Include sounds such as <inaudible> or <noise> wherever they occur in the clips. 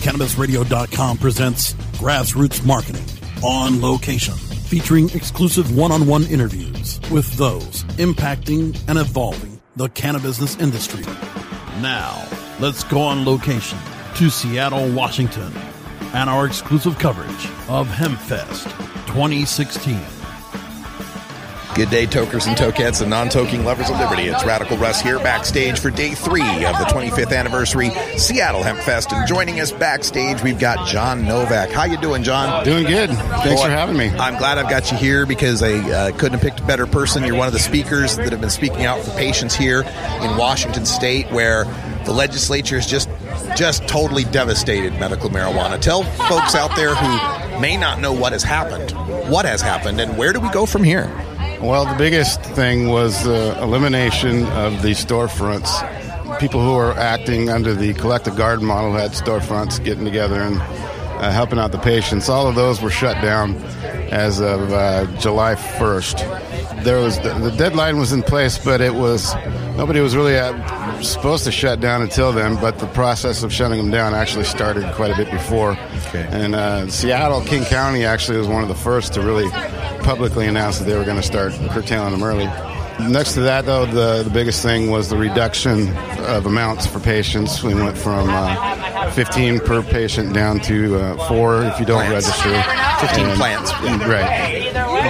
CannabisRadio.com presents Grassroots Marketing on location, featuring exclusive one on one interviews with those impacting and evolving the cannabis industry. Now, let's go on location to Seattle, Washington, and our exclusive coverage of HempFest 2016. Good day, tokers and tokettes and non-toking lovers of liberty. It's Radical Russ here backstage for day three of the 25th anniversary Seattle Hemp Fest. And joining us backstage, we've got John Novak. How you doing, John? Doing good. Thanks Boy, for having me. I'm glad I've got you here because I uh, couldn't have picked a better person. You're one of the speakers that have been speaking out for patients here in Washington State, where the legislature is just just totally devastated medical marijuana. Tell folks out there who may not know what has happened, what has happened, and where do we go from here? Well, the biggest thing was the elimination of the storefronts. People who are acting under the collective garden model had storefronts getting together and uh, helping out the patients. All of those were shut down as of uh, July 1st. There was the, the, deadline was in place, but it was nobody was really supposed to shut down until then. But the process of shutting them down actually started quite a bit before. Okay. And uh, Seattle, King County actually was one of the first to really publicly announce that they were going to start curtailing them early. Next to that, though, the, the biggest thing was the reduction of amounts for patients. We went from uh, 15 per patient down to uh, four if you don't Plants. register. 15 And- plants. Right.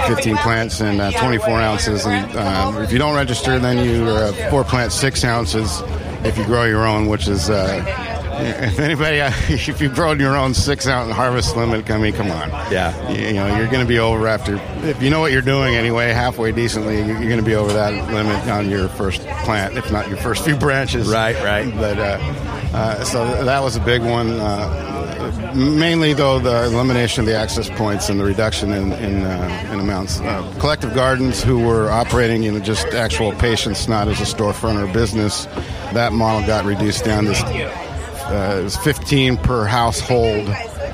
15 plants and uh, 24 ounces. And uh, if you don't register, then you uh, four plants, six ounces if you grow your own, which is. Uh, <laughs> if anybody, <laughs> if you grow your own six ounce harvest limit, I mean, come on. Yeah. You, you know, you're going to be over after, if you know what you're doing anyway, halfway decently, you're going to be over that limit on your first plant, if not your first few branches. Right, right. But uh, uh, so that was a big one. Mainly, though, the elimination of the access points and the reduction in in, uh, in amounts. Uh, collective gardens, who were operating in just actual patients, not as a storefront or business, that model got reduced down to uh, 15 per household.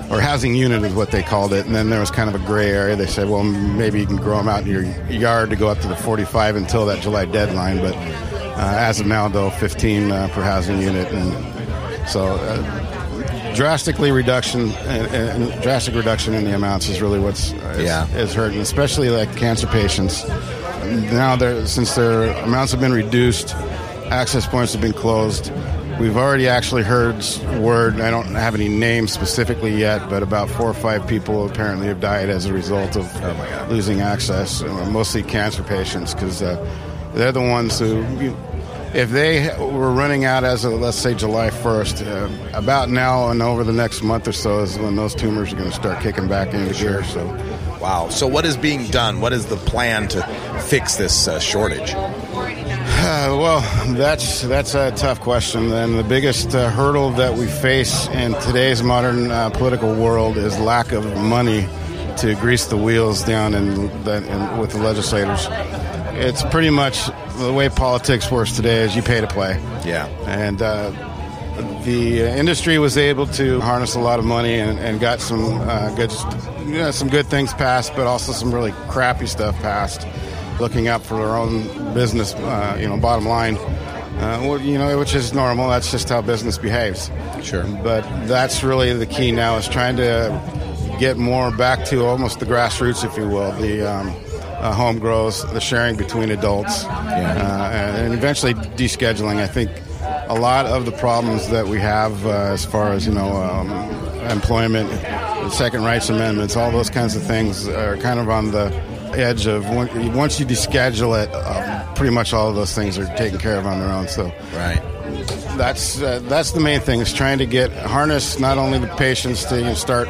Or housing unit is what they called it, and then there was kind of a gray area. They said, well, maybe you can grow them out in your yard to go up to the 45 until that July deadline. But uh, as of now, though, 15 uh, per housing unit, and so uh, drastically reduction, and, and drastic reduction in the amounts is really what's is, Yeah. is hurting, especially like cancer patients. Now, they're, since their amounts have been reduced, access points have been closed. We've already actually heard word. I don't have any names specifically yet, but about four or five people apparently have died as a result of losing access. uh, Mostly cancer patients, because uh, they're the ones who, you, if they were running out as of let's say July 1st, uh, about now and over the next month or so is when those tumors are going to start kicking back into gear. So. Wow. So, what is being done? What is the plan to fix this uh, shortage? Uh, <sighs> well, that's that's a tough question. And the biggest uh, hurdle that we face in today's modern uh, political world is lack of money to grease the wheels down in, in with the legislators. It's pretty much the way politics works today. Is you pay to play. Yeah. And uh, the industry was able to harness a lot of money and, and got some uh, good, you know, some good things passed, but also some really crappy stuff passed. Looking out for their own business, uh, you know, bottom line. Uh, well, you know, which is normal. That's just how business behaves. Sure. But that's really the key now is trying to get more back to almost the grassroots, if you will, the um, uh, home grows, the sharing between adults, uh, and eventually descheduling. I think a lot of the problems that we have uh, as far as you know um, employment, second rights amendments, all those kinds of things are kind of on the edge of once you deschedule it, um, pretty much all of those things are taken care of on their own. So right. That's uh, that's the main thing is trying to get harness not only the patients to you know, start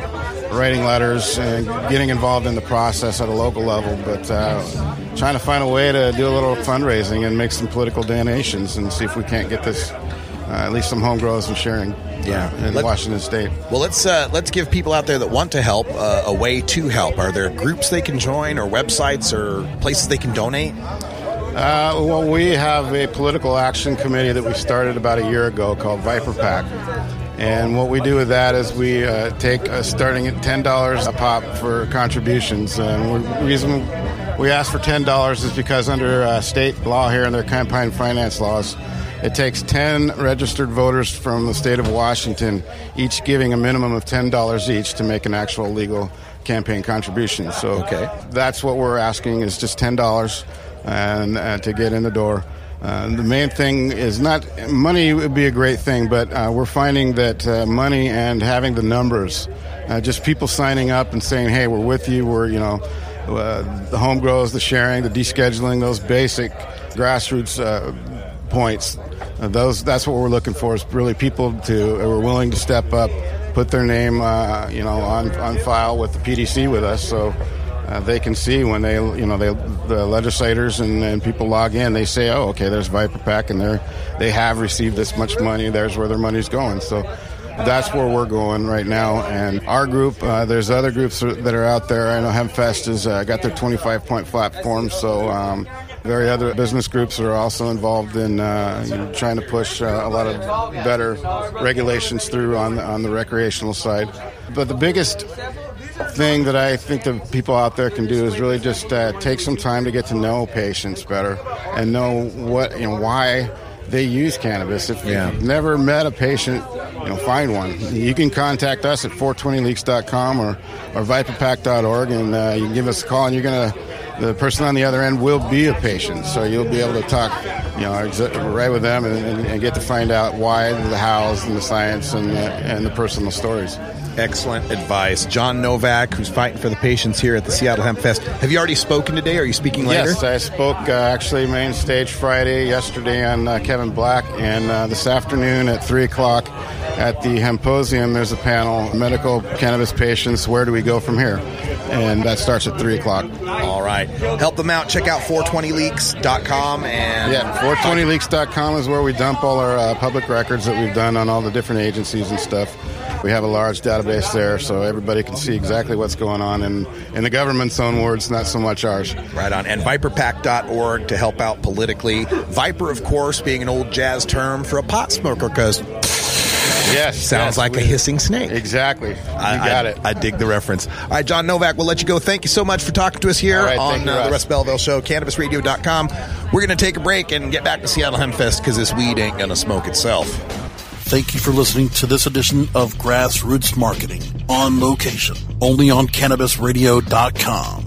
writing letters and getting involved in the process at a local level, but uh, trying to find a way to do a little fundraising and make some political donations and see if we can't get this uh, at least some home grows and sharing yeah. in Let- Washington State. Well, let's uh, let's give people out there that want to help uh, a way to help. Are there groups they can join, or websites, or places they can donate? Uh, well, we have a political action committee that we started about a year ago called Viper PAC. And what we do with that is we uh, take uh, starting at ten dollars a pop for contributions. And the reason we ask for ten dollars is because under uh, state law here and their campaign finance laws, it takes ten registered voters from the state of Washington, each giving a minimum of ten dollars each to make an actual legal campaign contribution. So Okay. that's what we're asking is just ten dollars and uh, to get in the door. Uh, the main thing is not money would be a great thing, but uh, we're finding that uh, money and having the numbers, uh, just people signing up and saying, "Hey, we're with you." We're you know, uh, the home grows, the sharing, the descheduling, those basic grassroots points. Those that's what we're looking for is really people to who are willing to step up, put their name, you know, on on file with the PDC with us, so uh, they can see when they, you know, they, the legislators and, and people log in, they say, oh, okay, there's Viper PAC, and they're they have received this much money. There's where their money's going. So that's where we're going right now. And our group, uh, there's other groups that are out there. I know HempFest has uh, got their 25 point platform, so. Um, are other business groups are also involved in uh, you know, trying to push uh, a lot of better regulations through on on the recreational side. But the biggest thing that I think the people out there can do is really just uh, take some time to get to know patients better and know what you know why they use cannabis. If Yeah. you've never met a patient, you know, find one. You can contact us at 420leaks.com or or viperpack.org, and uh, you can give us a call, and you're gonna. The person on the other end will be a patient, so you'll be able to talk, you know, right with them and, and, and get to find out why, the hows, and the science, and the, and the personal stories. Excellent advice, John Novak, who's fighting for the patients here at the Seattle Hemp Fest. Have you already spoken today? Are you speaking later? Yes, I spoke uh, actually main stage Friday, yesterday on uh, Kevin Black, and uh, this afternoon at 3 o'clock at the Hemposium, there's a panel, Medical Cannabis Patients, Where Do We Go From Here? And that starts at 3 o'clock. Right, help them out. Check out 420leaks.com and Yeah, 420leaks.com is where we dump all our uh, public records that we've done on all the different agencies and stuff. We have a large database there, so everybody can see exactly what's going on in, in the government's own words, not so much ours. Right on. And viperpack.org to help out politically. Viper, of course, being an old jazz term for a pot smoker because <laughs> Yes, sounds yes, like a hissing snake. Exactly. You I, got I- it. I dig the reference. All right, John Novak, we'll let you go. Thank you so much for talking to us here All right, on thank you, uh, the Russ. Russ Belville Show, CannabisRadio.com. We're going to take a break and get back to Seattle Hempfest because this weed ain't going to smoke itself. Thank you for listening to this edition of Grassroots Marketing on location, only on CannabisRadio.com.